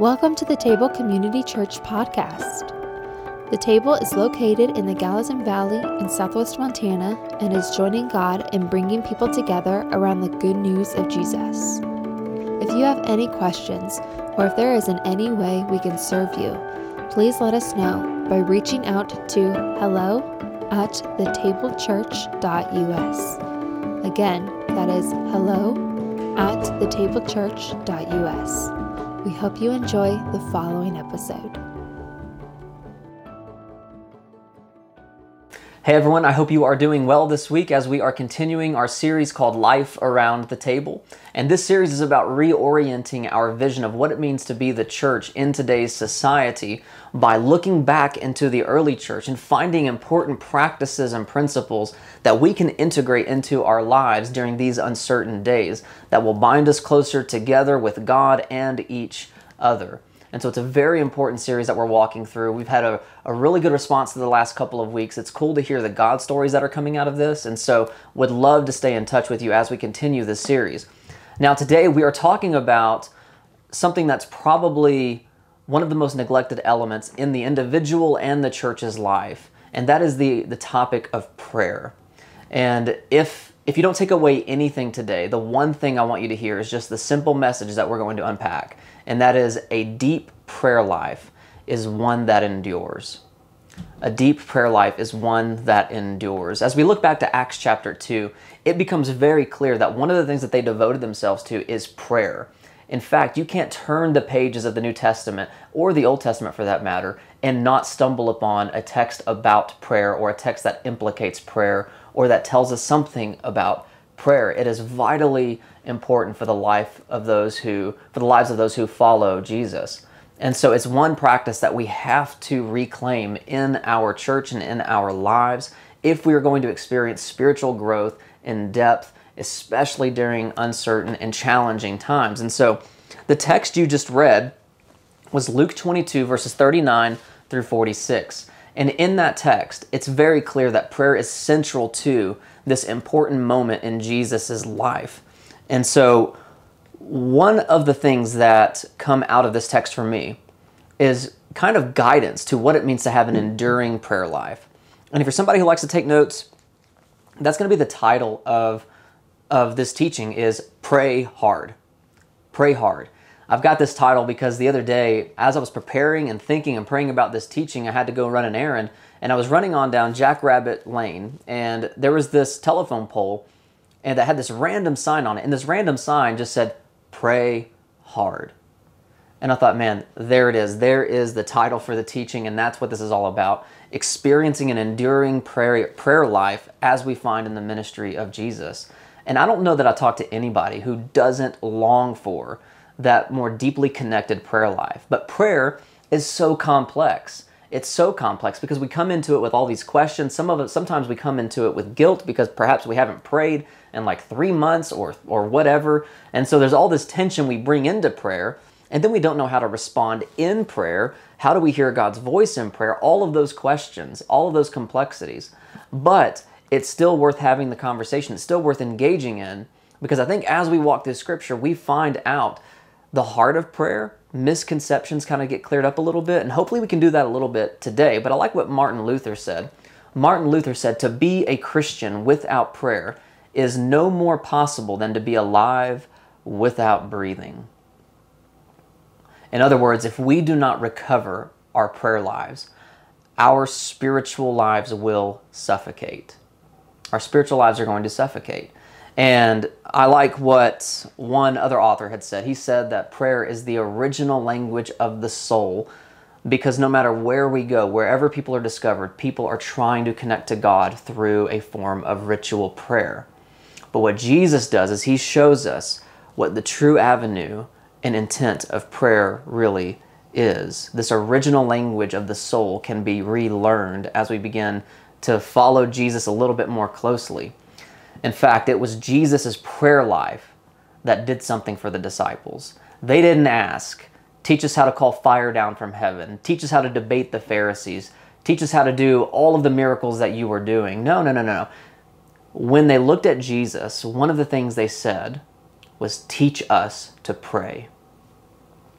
Welcome to the Table Community Church podcast. The Table is located in the Gallatin Valley in southwest Montana and is joining God in bringing people together around the good news of Jesus. If you have any questions or if there is in any way we can serve you, please let us know by reaching out to hello at thetablechurch.us. Again, that is hello at thetablechurch.us. We hope you enjoy the following episode. Hey everyone, I hope you are doing well this week as we are continuing our series called Life Around the Table. And this series is about reorienting our vision of what it means to be the church in today's society by looking back into the early church and finding important practices and principles that we can integrate into our lives during these uncertain days that will bind us closer together with God and each other. And so it's a very important series that we're walking through. We've had a, a really good response to the last couple of weeks. It's cool to hear the God stories that are coming out of this. And so would love to stay in touch with you as we continue this series. Now, today we are talking about something that's probably one of the most neglected elements in the individual and the church's life, and that is the, the topic of prayer. And if if you don't take away anything today, the one thing I want you to hear is just the simple message that we're going to unpack, and that is a deep prayer life is one that endures. A deep prayer life is one that endures. As we look back to Acts chapter 2, it becomes very clear that one of the things that they devoted themselves to is prayer. In fact, you can't turn the pages of the New Testament, or the Old Testament for that matter, and not stumble upon a text about prayer or a text that implicates prayer or that tells us something about prayer. It is vitally important for the life of those who, for the lives of those who follow Jesus. And so it's one practice that we have to reclaim in our church and in our lives if we are going to experience spiritual growth in depth especially during uncertain and challenging times. And so the text you just read was Luke 22, verses 39 through 46. And in that text, it's very clear that prayer is central to this important moment in Jesus' life. And so, one of the things that come out of this text for me is kind of guidance to what it means to have an enduring prayer life. And if you're somebody who likes to take notes, that's going to be the title of of this teaching is Pray Hard. Pray Hard. I've got this title because the other day, as I was preparing and thinking and praying about this teaching, I had to go run an errand and I was running on down Jackrabbit Lane and there was this telephone pole and that had this random sign on it. And this random sign just said, Pray Hard. And I thought, man, there it is. There is the title for the teaching, and that's what this is all about experiencing an enduring prayer, prayer life as we find in the ministry of Jesus. And I don't know that I talk to anybody who doesn't long for that more deeply connected prayer life. But prayer is so complex. It's so complex because we come into it with all these questions. Some of it, sometimes we come into it with guilt because perhaps we haven't prayed in like three months or or whatever. And so there's all this tension we bring into prayer, and then we don't know how to respond in prayer. How do we hear God's voice in prayer? All of those questions, all of those complexities. But it's still worth having the conversation. It's still worth engaging in because I think as we walk through scripture, we find out the heart of prayer, misconceptions kind of get cleared up a little bit, and hopefully we can do that a little bit today. But I like what Martin Luther said. Martin Luther said, To be a Christian without prayer is no more possible than to be alive without breathing. In other words, if we do not recover our prayer lives, our spiritual lives will suffocate our spiritual lives are going to suffocate. And I like what one other author had said. He said that prayer is the original language of the soul because no matter where we go, wherever people are discovered, people are trying to connect to God through a form of ritual prayer. But what Jesus does is he shows us what the true avenue and intent of prayer really is. This original language of the soul can be relearned as we begin to follow Jesus a little bit more closely. In fact, it was Jesus' prayer life that did something for the disciples. They didn't ask, teach us how to call fire down from heaven, teach us how to debate the Pharisees, teach us how to do all of the miracles that you were doing. No, no, no, no. When they looked at Jesus, one of the things they said was, teach us to pray.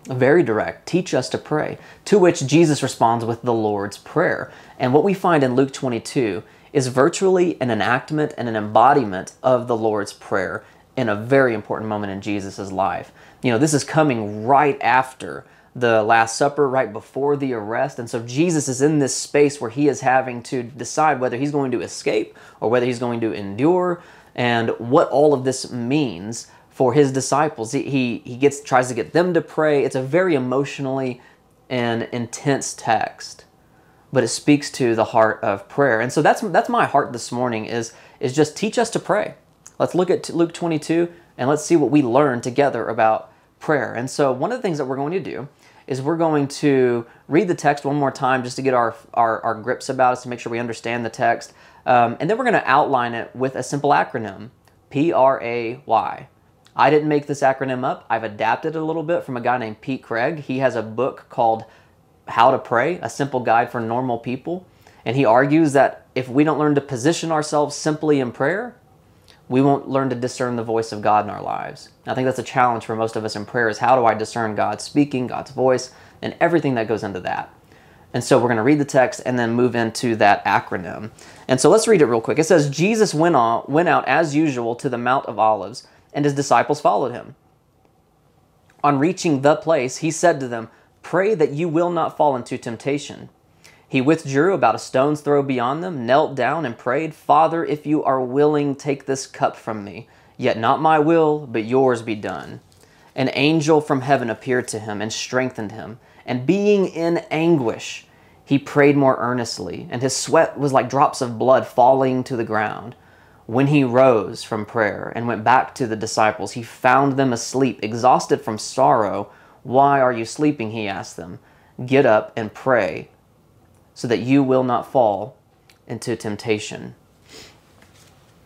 Very direct. Teach us to pray. To which Jesus responds with the Lord's Prayer. And what we find in Luke 22 is virtually an enactment and an embodiment of the Lord's Prayer in a very important moment in Jesus' life. You know, this is coming right after the Last Supper, right before the arrest. And so Jesus is in this space where he is having to decide whether he's going to escape or whether he's going to endure and what all of this means for his disciples. He, he, he gets tries to get them to pray. It's a very emotionally and intense text, but it speaks to the heart of prayer. And so that's that's my heart this morning is is just teach us to pray. Let's look at Luke 22 and let's see what we learn together about prayer. And so one of the things that we're going to do is we're going to read the text one more time just to get our, our, our grips about us to make sure we understand the text. Um, and then we're going to outline it with a simple acronym P R A Y. I didn't make this acronym up. I've adapted it a little bit from a guy named Pete Greig. He has a book called How to Pray, a simple guide for normal people. And he argues that if we don't learn to position ourselves simply in prayer, we won't learn to discern the voice of God in our lives. I think that's a challenge for most of us in prayer is how do I discern God speaking, God's voice, and everything that goes into that. And so we're going to read the text and then move into that acronym. And so let's read it real quick. It says Jesus went on went out as usual to the Mount of Olives, and his disciples followed him. On reaching the place, he said to them, "Pray that you will not fall into temptation." He withdrew about a stone's throw beyond them, knelt down, and prayed, Father, if you are willing, take this cup from me. Yet not my will, but yours be done. An angel from heaven appeared to him and strengthened him. And being in anguish, he prayed more earnestly, and his sweat was like drops of blood falling to the ground. When he rose from prayer and went back to the disciples, he found them asleep, exhausted from sorrow. Why are you sleeping? He asked them. Get up and pray so that you will not fall into temptation.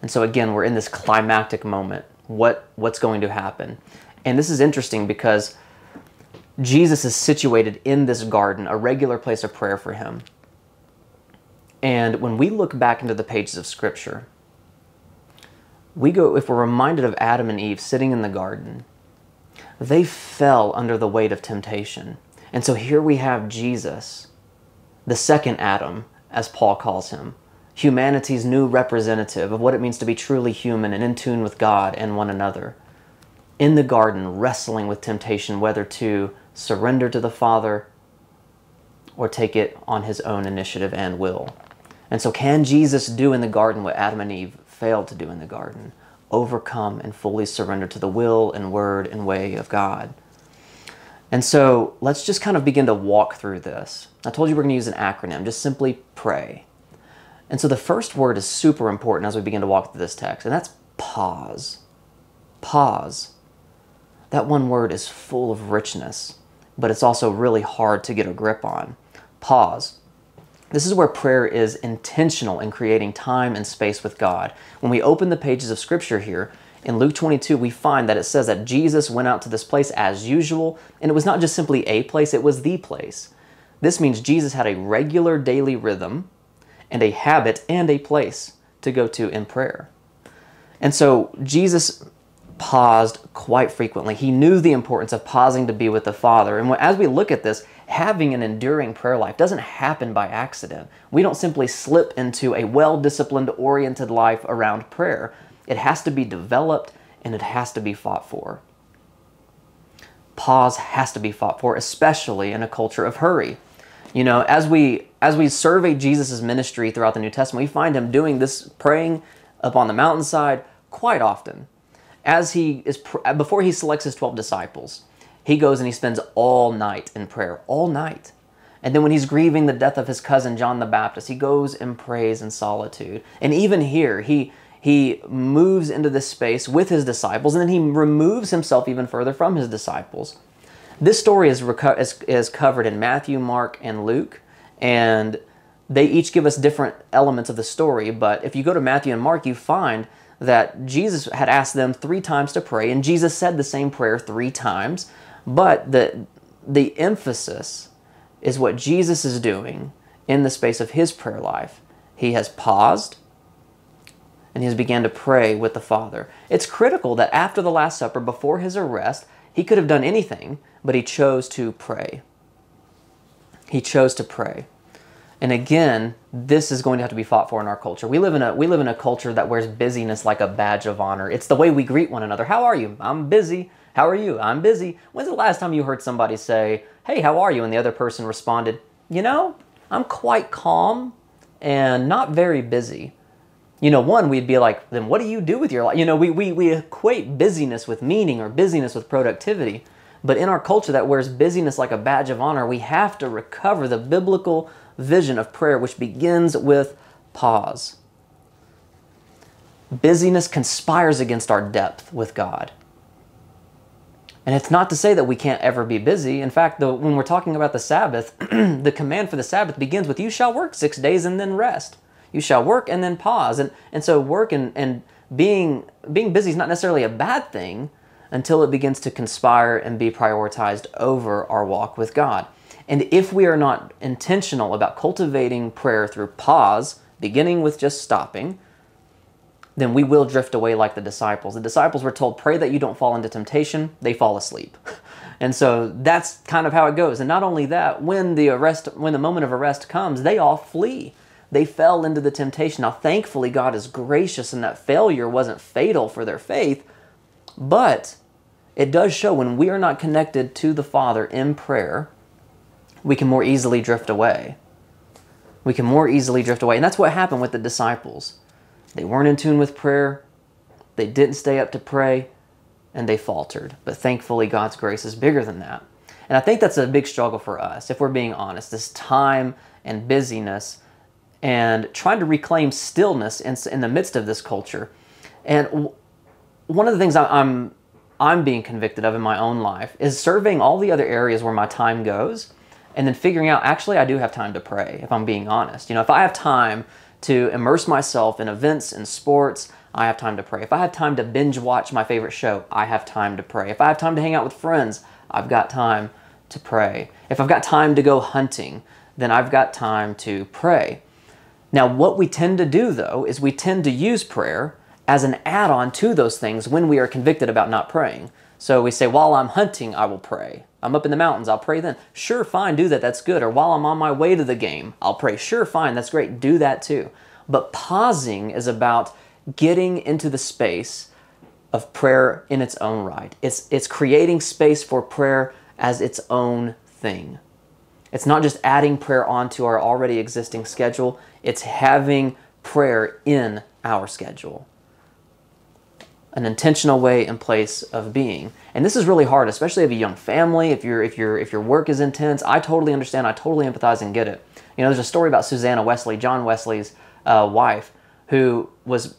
And so again, we're in this climactic moment. What what's going to happen? And this is interesting because Jesus is situated in this garden, a regular place of prayer for him. And when we look back into the pages of scripture, we go if we're reminded of Adam and Eve sitting in the garden, they fell under the weight of temptation. And so here we have Jesus the second Adam, as Paul calls him, humanity's new representative of what it means to be truly human and in tune with God and one another. In the garden, wrestling with temptation whether to surrender to the Father or take it on his own initiative and will. And so, can Jesus do in the garden what Adam and Eve failed to do in the garden? Overcome and fully surrender to the will and word and way of God. And so let's just kind of begin to walk through this. I told you we're going to use an acronym, just simply pray. And so the first word is super important as we begin to walk through this text, and that's pause. Pause. That one word is full of richness, but it's also really hard to get a grip on. Pause. This is where prayer is intentional in creating time and space with God. When we open the pages of Scripture here, in Luke 22, we find that it says that Jesus went out to this place as usual, and it was not just simply a place, it was the place. This means Jesus had a regular daily rhythm and a habit and a place to go to in prayer. And so Jesus paused quite frequently. He knew the importance of pausing to be with the Father. And as we look at this, having an enduring prayer life doesn't happen by accident. We don't simply slip into a well disciplined, oriented life around prayer. It has to be developed and it has to be fought for. Pause has to be fought for, especially in a culture of hurry. You know, as we as we survey Jesus' ministry throughout the New Testament, we find him doing this praying up on the mountainside quite often. As he is before he selects his 12 disciples, he goes and he spends all night in prayer, all night. And then when he's grieving the death of his cousin John the Baptist, he goes and prays in solitude. And even here, he he moves into this space with his disciples, and then he removes himself even further from his disciples. This story is, reco- is, is covered in Matthew, Mark, and Luke, and they each give us different elements of the story. But if you go to Matthew and Mark, you find that Jesus had asked them three times to pray, and Jesus said the same prayer three times. But the, the emphasis is what Jesus is doing in the space of his prayer life. He has paused, and he has began to pray with the Father. It's critical that after the Last Supper, before his arrest, He could have done anything, but he chose to pray. He chose to pray. And again, this is going to have to be fought for in our culture. We live in a we live in a culture that wears busyness like a badge of honor. It's the way we greet one another. How are you? I'm busy. How are you? I'm busy. When's the last time you heard somebody say, "Hey, how are you?" and the other person responded, "You know, I'm quite calm and not very busy." You know, one, we'd be like, then what do you do with your life? You know, we, we, we equate busyness with meaning or busyness with productivity. But in our culture that wears busyness like a badge of honor, we have to recover the biblical vision of prayer, which begins with pause. Busyness conspires against our depth with God. And it's not to say that we can't ever be busy. In fact, the, when we're talking about the Sabbath, the command for the Sabbath begins with, You shall work six days and then rest. You shall work and then pause. And, and so, work and, and being, being busy is not necessarily a bad thing until it begins to conspire and be prioritized over our walk with God. And if we are not intentional about cultivating prayer through pause, beginning with just stopping, then we will drift away like the disciples. The disciples were told, Pray that you don't fall into temptation. They fall asleep. And so that's kind of how it goes. And not only that, when the arrest when the moment of arrest comes, they all flee. They fell into the temptation. Now thankfully God is gracious and that failure wasn't fatal for their faith, but it does show when we are not connected to the Father in prayer, we can more easily drift away. We can more easily drift away. And that's what happened with the disciples. They weren't in tune with prayer, they didn't stay up to pray, and they faltered. But thankfully, God's grace is bigger than that. And I think that's a big struggle for us, if we're being honest, this time and busyness and trying to reclaim stillness in, in the midst of this culture. And one of the things I'm, I'm being convicted of in my own life is surveying all the other areas where my time goes and then figuring out actually I do have time to pray if I'm being honest. You know, if I have time to immerse myself in events and sports, I have time to pray. If I have time to binge watch my favorite show, I have time to pray. If I have time to hang out with friends, I've got time to pray. If I've got time to go hunting, then I've got time to pray. Now, what we tend to do though is we tend to use prayer as an add on to those things when we are convicted about not praying. So we say, while I'm hunting, I will pray. I'm up in the mountains, I'll pray then. Sure, fine, do that, that's good. Or while I'm on my way to the game, I'll pray. Sure, fine, that's great, do that too. But pausing is about getting into the space of prayer in its own right. It's, it's creating space for prayer as its own thing. It's not just adding prayer onto our already existing schedule, it's having prayer in our schedule an intentional way and place of being. And this is really hard, especially if a young family, if you if your if your work is intense. I totally understand. I totally empathize and get it. You know, there's a story about Susanna Wesley, John Wesley's uh, wife, who was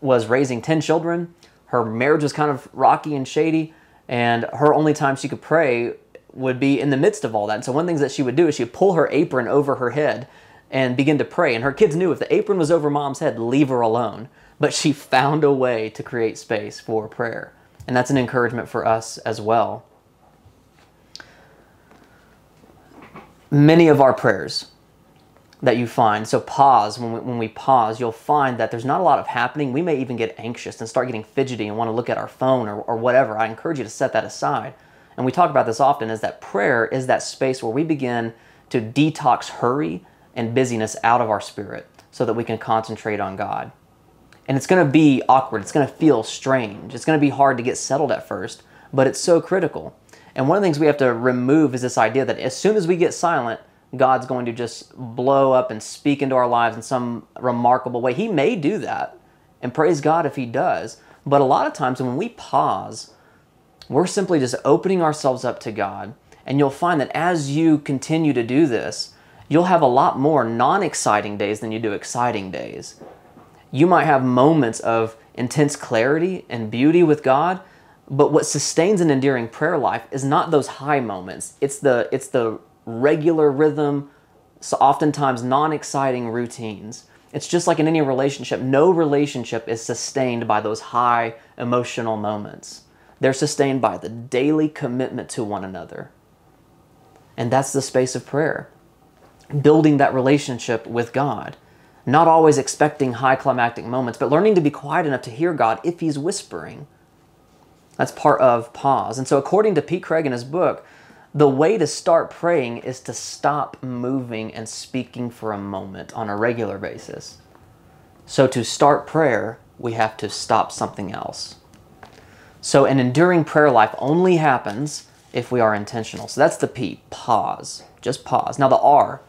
was raising ten children. Her marriage was kind of rocky and shady, and her only time she could pray would be in the midst of all that. And so one of the things that she would do is she'd pull her apron over her head and begin to pray. And her kids knew if the apron was over mom's head, leave her alone but she found a way to create space for prayer. And that's an encouragement for us as well. Many of our prayers that you find, so pause, when we, when we pause, you'll find that there's not a lot of happening. We may even get anxious and start getting fidgety and want to look at our phone or, or whatever. I encourage you to set that aside. And we talk about this often is that prayer is that space where we begin to detox hurry and busyness out of our spirit so that we can concentrate on God and it's going to be awkward. It's going to feel strange. It's going to be hard to get settled at first, but it's so critical. And one of the things we have to remove is this idea that as soon as we get silent, God's going to just blow up and speak into our lives in some remarkable way. He may do that, and praise God if He does. But a lot of times when we pause, we're simply just opening ourselves up to God. And you'll find that as you continue to do this, you'll have a lot more non exciting days than you do exciting days you might have moments of intense clarity and beauty with God, but what sustains an enduring prayer life is not those high moments. It's the it's the regular rhythm, so oftentimes non-exciting routines. It's just like in any relationship, no relationship is sustained by those high emotional moments. They're sustained by the daily commitment to one another. And that's the space of prayer. Building that relationship with God not always expecting high climactic moments, but learning to be quiet enough to hear God if He's whispering. That's part of pause. And so, according to Pete Greig in his book, the way to start praying is to stop moving and speaking for a moment on a regular basis. So, to start prayer, we have to stop something else. So, an enduring prayer life only happens if we are intentional. So, that's the P, pause. Just pause. Now, the R,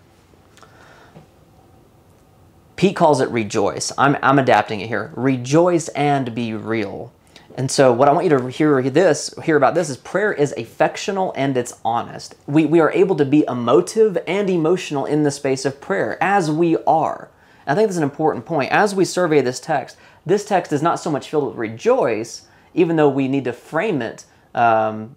Pete calls it rejoice. I'm, I'm adapting it here. Rejoice and be real. And so, what I want you to hear this, hear about this, is prayer is affectional and it's honest. We, we are able to be emotive and emotional in the space of prayer, as we are. I think that's an important point. As we survey this text, this text is not so much filled with rejoice, even though we need to frame it um,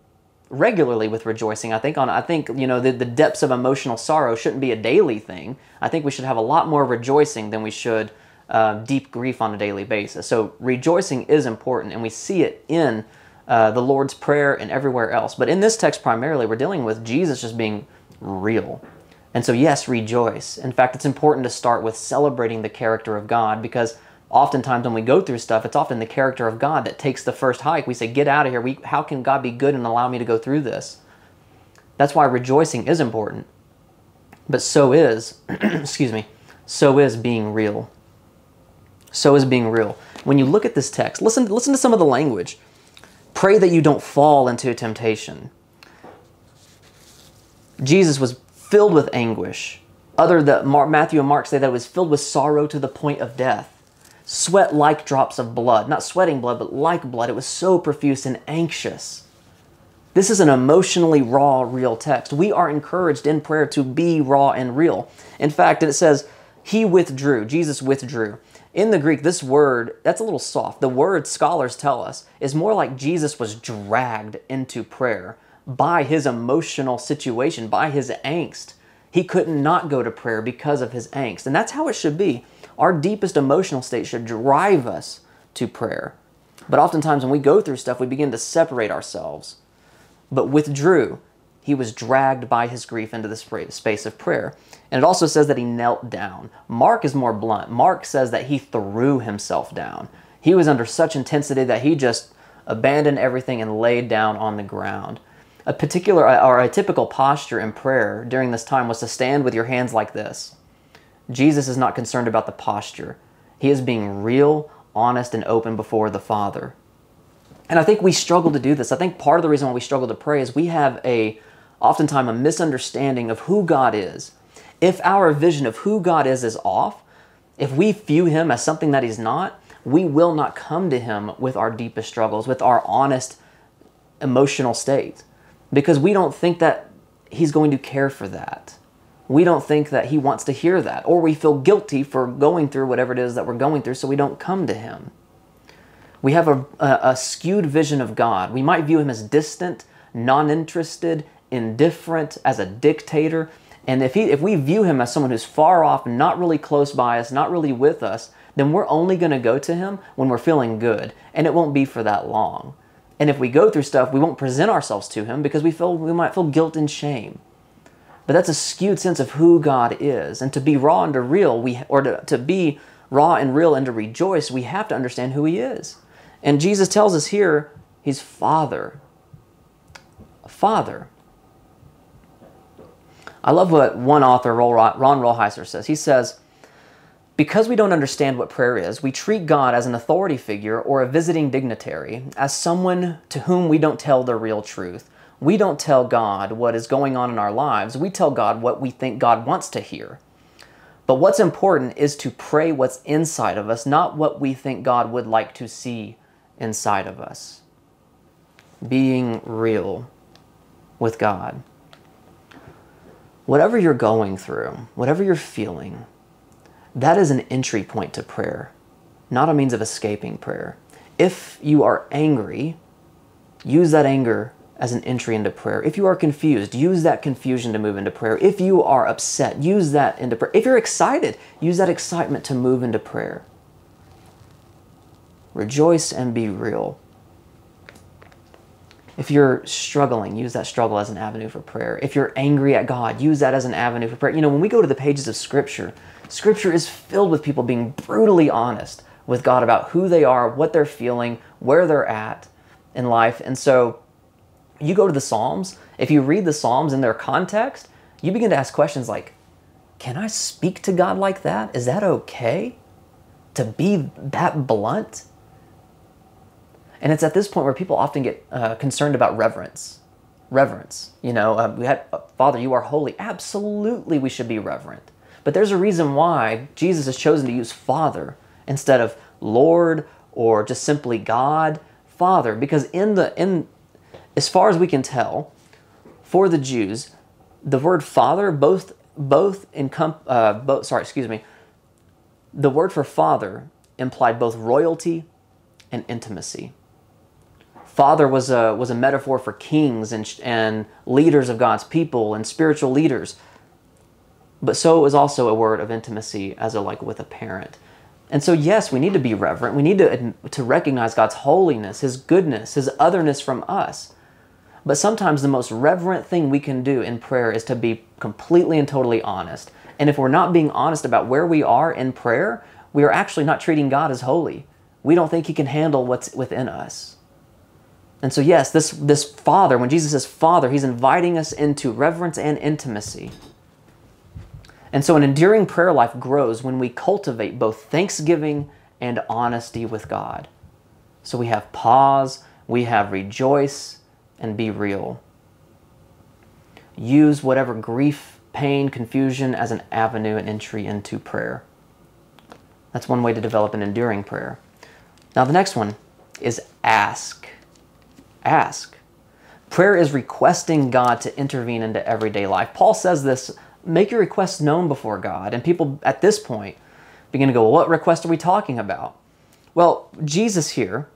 regularly with rejoicing. I think on I think you know the, the depths of emotional sorrow shouldn't be a daily thing. I think we should have a lot more rejoicing than we should uh, deep grief on a daily basis. So rejoicing is important, and we see it in uh, the Lord's Prayer and everywhere else. But in this text, primarily, we're dealing with Jesus just being real. And so, yes, rejoice. In fact, it's important to start with celebrating the character of God because oftentimes when we go through stuff, it's often the character of God that takes the first hike. We say, Get out of here. We, how can God be good and allow me to go through this? That's why rejoicing is important. But so is, excuse me, so is being real. So is being real. When you look at this text, listen, listen to some of the language. Pray that you don't fall into temptation. Jesus was filled with anguish. Other that Matthew and Mark say that it was filled with sorrow to the point of death. Sweat like drops of blood, not sweating blood, but like blood. It was so profuse and anxious. This is an emotionally raw, real text. We are encouraged in prayer to be raw and real. In fact, it says, He withdrew, Jesus withdrew. In the Greek, this word, that's a little soft. The word scholars tell us is more like Jesus was dragged into prayer by his emotional situation, by his angst. He could not not go to prayer because of his angst. And that's how it should be. Our deepest emotional state should drive us to prayer. But oftentimes when we go through stuff, we begin to separate ourselves. But withdrew, he was dragged by his grief into the space of prayer. And it also says that he knelt down. Mark is more blunt. Mark says that he threw himself down. He was under such intensity that he just abandoned everything and laid down on the ground. A particular or a typical posture in prayer during this time was to stand with your hands like this. Jesus is not concerned about the posture. He is being real, honest, and open before the Father. And I think we struggle to do this. I think part of the reason why we struggle to pray is we have a oftentimes a misunderstanding of who God is. If our vision of who God is is off, if we view him as something that he's not, we will not come to him with our deepest struggles, with our honest emotional state because we don't think that he's going to care for that. We don't think that he wants to hear that, or we feel guilty for going through whatever it is that we're going through, so we don't come to him. We have a, a, a skewed vision of God. We might view him as distant, non interested, indifferent, as a dictator. And if, he, if we view him as someone who's far off, not really close by us, not really with us, then we're only going to go to him when we're feeling good. And it won't be for that long. And if we go through stuff, we won't present ourselves to Him because we feel we might feel guilt and shame. But that's a skewed sense of who God is. And to be raw and to real, we or to, to be raw and real and to rejoice, we have to understand who He is. And Jesus tells us here, He's Father. Father. I love what one author, Ron Rolheiser, says. He says, because we don't understand what prayer is, we treat God as an authority figure or a visiting dignitary, as someone to whom we don't tell the real truth. We don't tell God what is going on in our lives. We tell God what we think God wants to hear. But what's important is to pray what's inside of us, not what we think God would like to see inside of us. Being real with God. Whatever you're going through, whatever you're feeling, that is an entry point to prayer, not a means of escaping prayer. If you are angry, use that anger as an entry into prayer. If you are confused, use that confusion to move into prayer. If you are upset, use that into prayer. If you're excited, use that excitement to move into prayer. Rejoice and be real. If you're struggling, use that struggle as an avenue for prayer. If you're angry at God, use that as an avenue for prayer. You know, when we go to the pages of Scripture, Scripture is filled with people being brutally honest with God about who they are, what they're feeling, where they're at. in life. And so you go to the Psalms, if you read the Psalms in their context, you begin to ask questions like, can I speak to God like that? Is that okay? To be that blunt? And it's at this point where people often get uh, concerned about reverence. Reverence. You know, uh, we had, uh, Father, you are holy. Absolutely, we should be reverent. But there's a reason why Jesus has chosen to use Father instead of Lord or just simply God, Father, because in the in as far as we can tell, for the Jews, the word Father both both encom- uh, both sorry, excuse me, the word for Father implied both royalty and intimacy. Father was a was a metaphor for kings and and leaders of God's people and spiritual leaders. But so it was also a word of intimacy as a like with a parent. And so, yes, we need to be reverent. We need to, to recognize God's holiness, His goodness, His otherness from us. But sometimes the most reverent thing we can do in prayer is to be completely and totally honest. And if we're not being honest about where we are in prayer, we are actually not treating God as holy. We don't think He can handle what's within us. And so, yes, this, this Father, when Jesus says Father, He's inviting us into reverence and intimacy. And so an enduring prayer life grows when we cultivate both thanksgiving and honesty with God. So we have pause, we have rejoice, and be real. Use whatever grief, pain, confusion as an avenue and entry into prayer. That's one way to develop an enduring prayer. Now, the next one is ask. Ask. Prayer is requesting God to intervene into everyday life. Paul says this make your requests known before God. And people at this point begin to go, well, what request are we talking about? Well, Jesus here,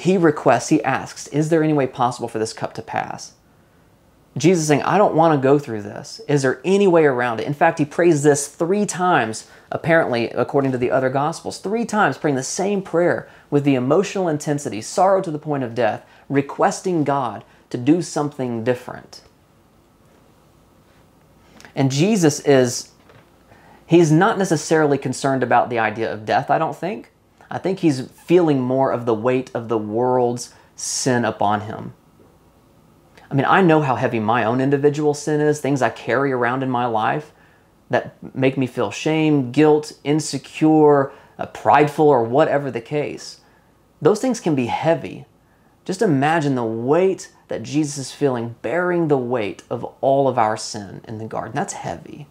he requests, he asks, is there any way possible for this cup to pass? Jesus saying, I don't want to go through this. Is there any way around it? In fact, he prays this three times, apparently, according to the other Gospels, three times praying the same prayer with the emotional intensity, sorrow to the point of death, requesting God to do something different. And Jesus is, he's not necessarily concerned about the idea of death, I don't think. I think he's feeling more of the weight of the world's sin upon him. I mean, I know how heavy my own individual sin is, things I carry around in my life that make me feel shame, guilt, insecure, uh, prideful, or whatever the case. Those things can be heavy. Just imagine the weight that Jesus is feeling, bearing the weight of all of our sin in the garden. That's heavy.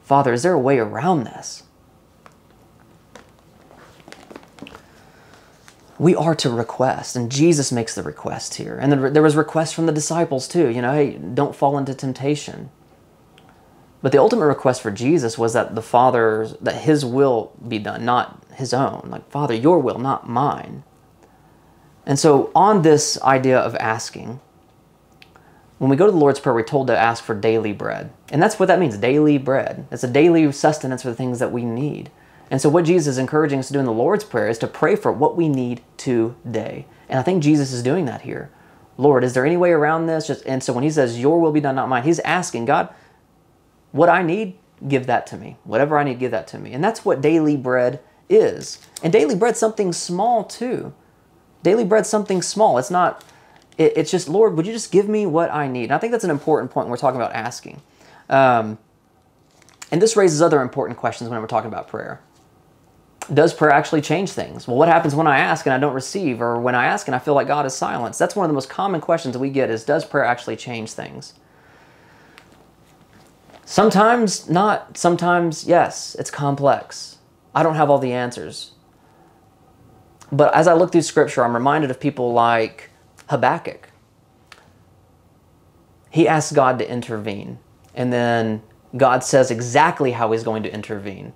Father, is there a way around this? We are to request, and Jesus makes the request here. And there was requests from the disciples too. You know, hey, don't fall into temptation. But the ultimate request for Jesus was that the Father, that His will be done, not His own. Like, Father, your will, not mine. And so, on this idea of asking, when we go to the Lord's Prayer, we're told to ask for daily bread. And that's what that means daily bread. It's a daily sustenance for the things that we need. And so, what Jesus is encouraging us to do in the Lord's Prayer is to pray for what we need today. And I think Jesus is doing that here. Lord, is there any way around this? Just, and so, when he says, Your will be done, not mine, he's asking, God, what I need, give that to me. Whatever I need, give that to me. And that's what daily bread is. And daily bread's something small too. Daily bread's something small. It's not, it, it's just, Lord, would you just give me what I need? And I think that's an important point when we're talking about asking. Um, and this raises other important questions when we're talking about prayer. Does prayer actually change things? Well, what happens when I ask and I don't receive, or when I ask and I feel like God is silenced? That's one of the most common questions we get is, does prayer actually change things? Sometimes not, sometimes yes, it's complex. I don't have all the answers. But as I look through scripture, I'm reminded of people like Habakkuk. He asks God to intervene, and then God says exactly how he's going to intervene.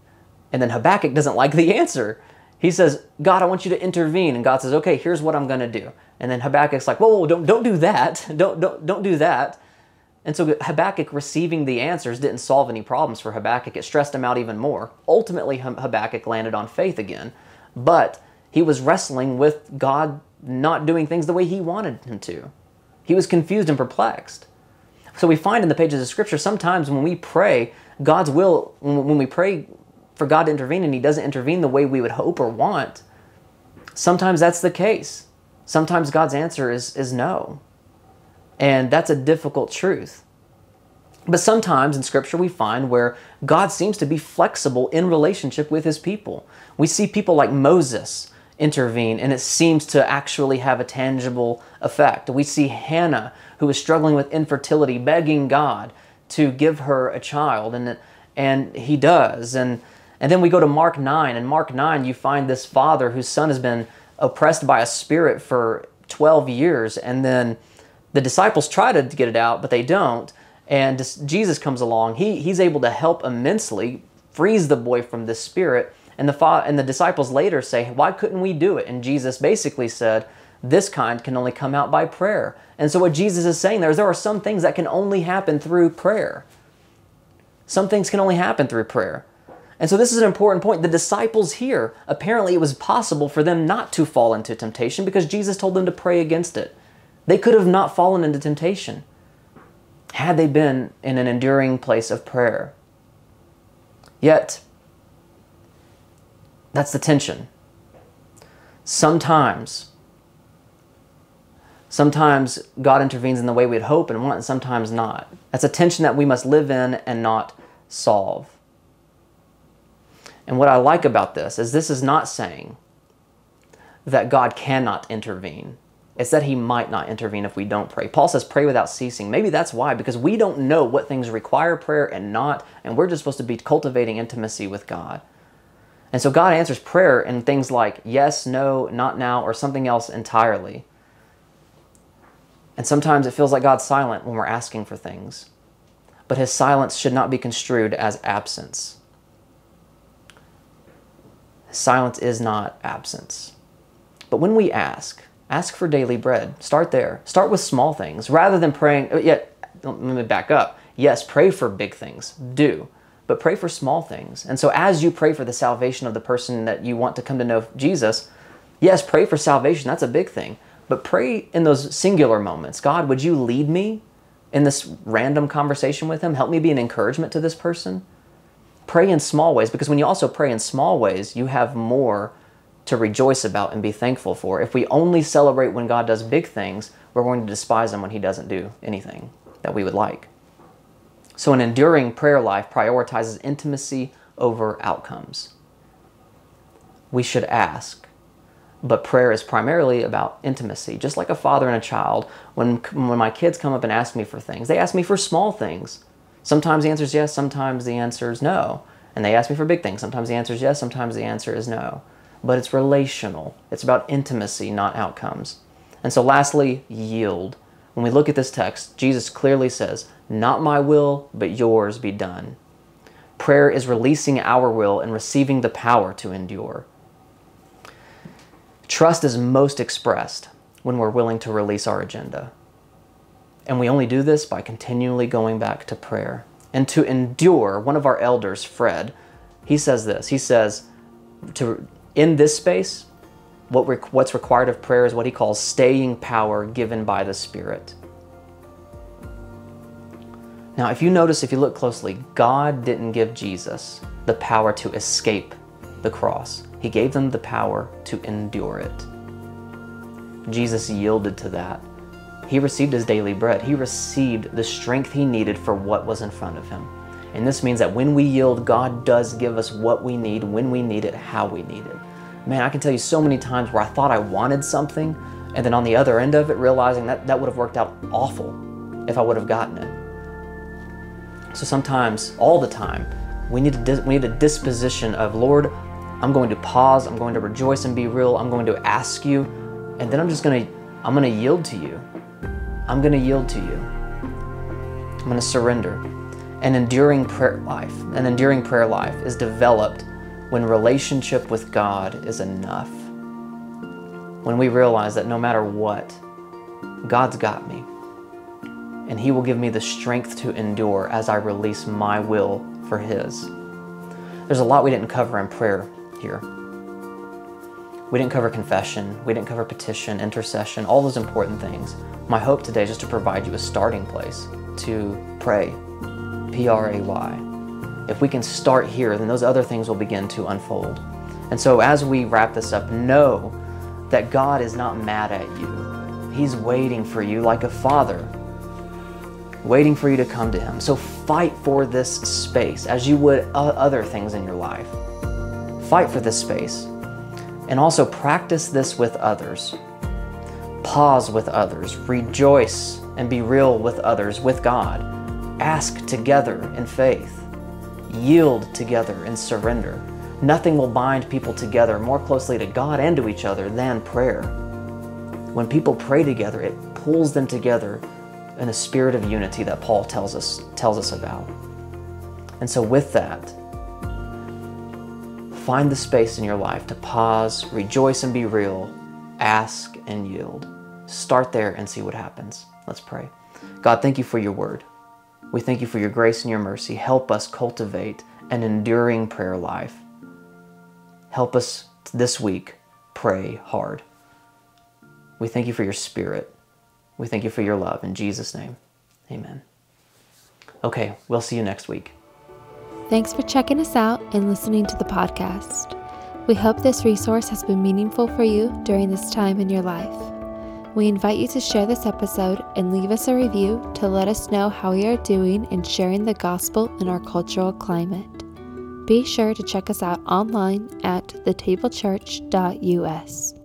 And then Habakkuk doesn't like the answer. He says, God, I want you to intervene. And God says, okay, here's what I'm going to do. And then Habakkuk's like, whoa, whoa, don't, don't do that. Don't, don't, don't do that. And so Habakkuk receiving the answers didn't solve any problems for Habakkuk. It stressed him out even more. Ultimately, Habakkuk landed on faith again. But he was wrestling with God not doing things the way he wanted him to. He was confused and perplexed. So we find in the pages of Scripture sometimes when we pray, God's will, when we pray for God to intervene and He doesn't intervene the way we would hope or want, sometimes that's the case. sometimes God's answer is, is no. And that's a difficult truth. But sometimes in Scripture we find where God seems to be flexible in relationship with his people. We see people like Moses intervene and it seems to actually have a tangible effect. We see Hannah, who is struggling with infertility, begging God to give her a child, and, and he does. And, and then we go to Mark 9, and Mark 9, you find this father whose son has been oppressed by a spirit for 12 years, and then the disciples try to get it out, but they don't. And Jesus comes along. He, he's able to help immensely, frees the boy from this spirit. And the, fa- and the disciples later say, Why couldn't we do it? And Jesus basically said, This kind can only come out by prayer. And so, what Jesus is saying there is there are some things that can only happen through prayer. Some things can only happen through prayer. And so, this is an important point. The disciples here, apparently, it was possible for them not to fall into temptation because Jesus told them to pray against it. They could have not fallen into temptation had they been in an enduring place of prayer. Yet, that's the tension. Sometimes, sometimes God intervenes in the way we'd hope and want, and sometimes not. That's a tension that we must live in and not solve. And what I like about this is this is not saying that God cannot intervene. It's that he might not intervene if we don't pray. Paul says, pray without ceasing. Maybe that's why, because we don't know what things require prayer and not, and we're just supposed to be cultivating intimacy with God. And so God answers prayer in things like yes, no, not now, or something else entirely. And sometimes it feels like God's silent when we're asking for things. But his silence should not be construed as absence. Silence is not absence. But when we ask, Ask for daily bread. Start there. Start with small things rather than praying. Uh, yet, let me back up. Yes, pray for big things. Do. But pray for small things. And so, as you pray for the salvation of the person that you want to come to know Jesus, yes, pray for salvation. That's a big thing. But pray in those singular moments God, would you lead me in this random conversation with him? Help me be an encouragement to this person. Pray in small ways because when you also pray in small ways, you have more to rejoice about and be thankful for. If we only celebrate when God does big things, we're going to despise Him when He doesn't do anything that we would like. So, an enduring prayer life prioritizes intimacy over outcomes. We should ask, but prayer is primarily about intimacy. Just like a father and a child, when, when my kids come up and ask me for things, they ask me for small things. Sometimes the answer is yes, sometimes the answer is no. And they ask me for big things. Sometimes the answer is yes, sometimes the answer is no but it's relational. It's about intimacy, not outcomes. And so, lastly, yield. When we look at this text, Jesus clearly says, Not my will, but yours be done. Prayer is releasing our will and receiving the power to endure. Trust is most expressed when we're willing to release our agenda. And we only do this by continually going back to prayer. And to endure, one of our elders, Fred, he says this. He says, to in this space, what rec- what's required of prayer is what he calls staying power given by the Spirit. Now, if you notice, if you look closely, God didn't give Jesus the power to escape the cross, He gave them the power to endure it. Jesus yielded to that. He received His daily bread, He received the strength He needed for what was in front of Him. And this means that when we yield, God does give us what we need, when we need it, how we need it man, I can tell you so many times where I thought I wanted something, and then on the other end of it, realizing that that would have worked out awful if I would have gotten it. So sometimes, all the time, we need, a, we need a disposition of, Lord, I'm going to pause, I'm going to rejoice and be real, I'm going to ask you, and then I'm just going to, I'm going to yield to you. I'm going to yield to you. I'm going to surrender. An enduring prayer life, an enduring prayer life is developed when relationship with God is enough. When we realize that no matter what, God's got me. And He will give me the strength to endure as I release my will for His. There's a lot we didn't cover in prayer here. We didn't cover confession, we didn't cover petition, intercession, all those important things. My hope today is just to provide you a starting place to pray. P R A Y if we can start here, then those other things will begin to unfold. And so, as we wrap this up, know that God is not mad at you. He's waiting for you like a father, waiting for you to come to Him. So fight for this space as you would other things in your life. Fight for this space. And also practice this with others. Pause with others. Rejoice and be real with others, with God. Ask together in faith. Yield together in surrender. Nothing will bind people together more closely to God and to each other than prayer. When people pray together, it pulls them together in a spirit of unity that Paul tells us, tells us about. And so, with that, find the space in your life to pause, rejoice and be real, ask and yield. Start there and see what happens. Let's pray. God, thank you for your word. We thank you for your grace and your mercy. Help us cultivate an enduring prayer life. Help us this week pray hard. We thank you for your spirit. We thank you for your love. In Jesus' name, amen. Okay, we'll see you next week. Thanks for checking us out and listening to the podcast. We hope this resource has been meaningful for you during this time in your life. We invite you to share this episode and leave us a review to let us know how we are doing in sharing the gospel in our cultural climate. Be sure to check us out online at thetablechurch.us.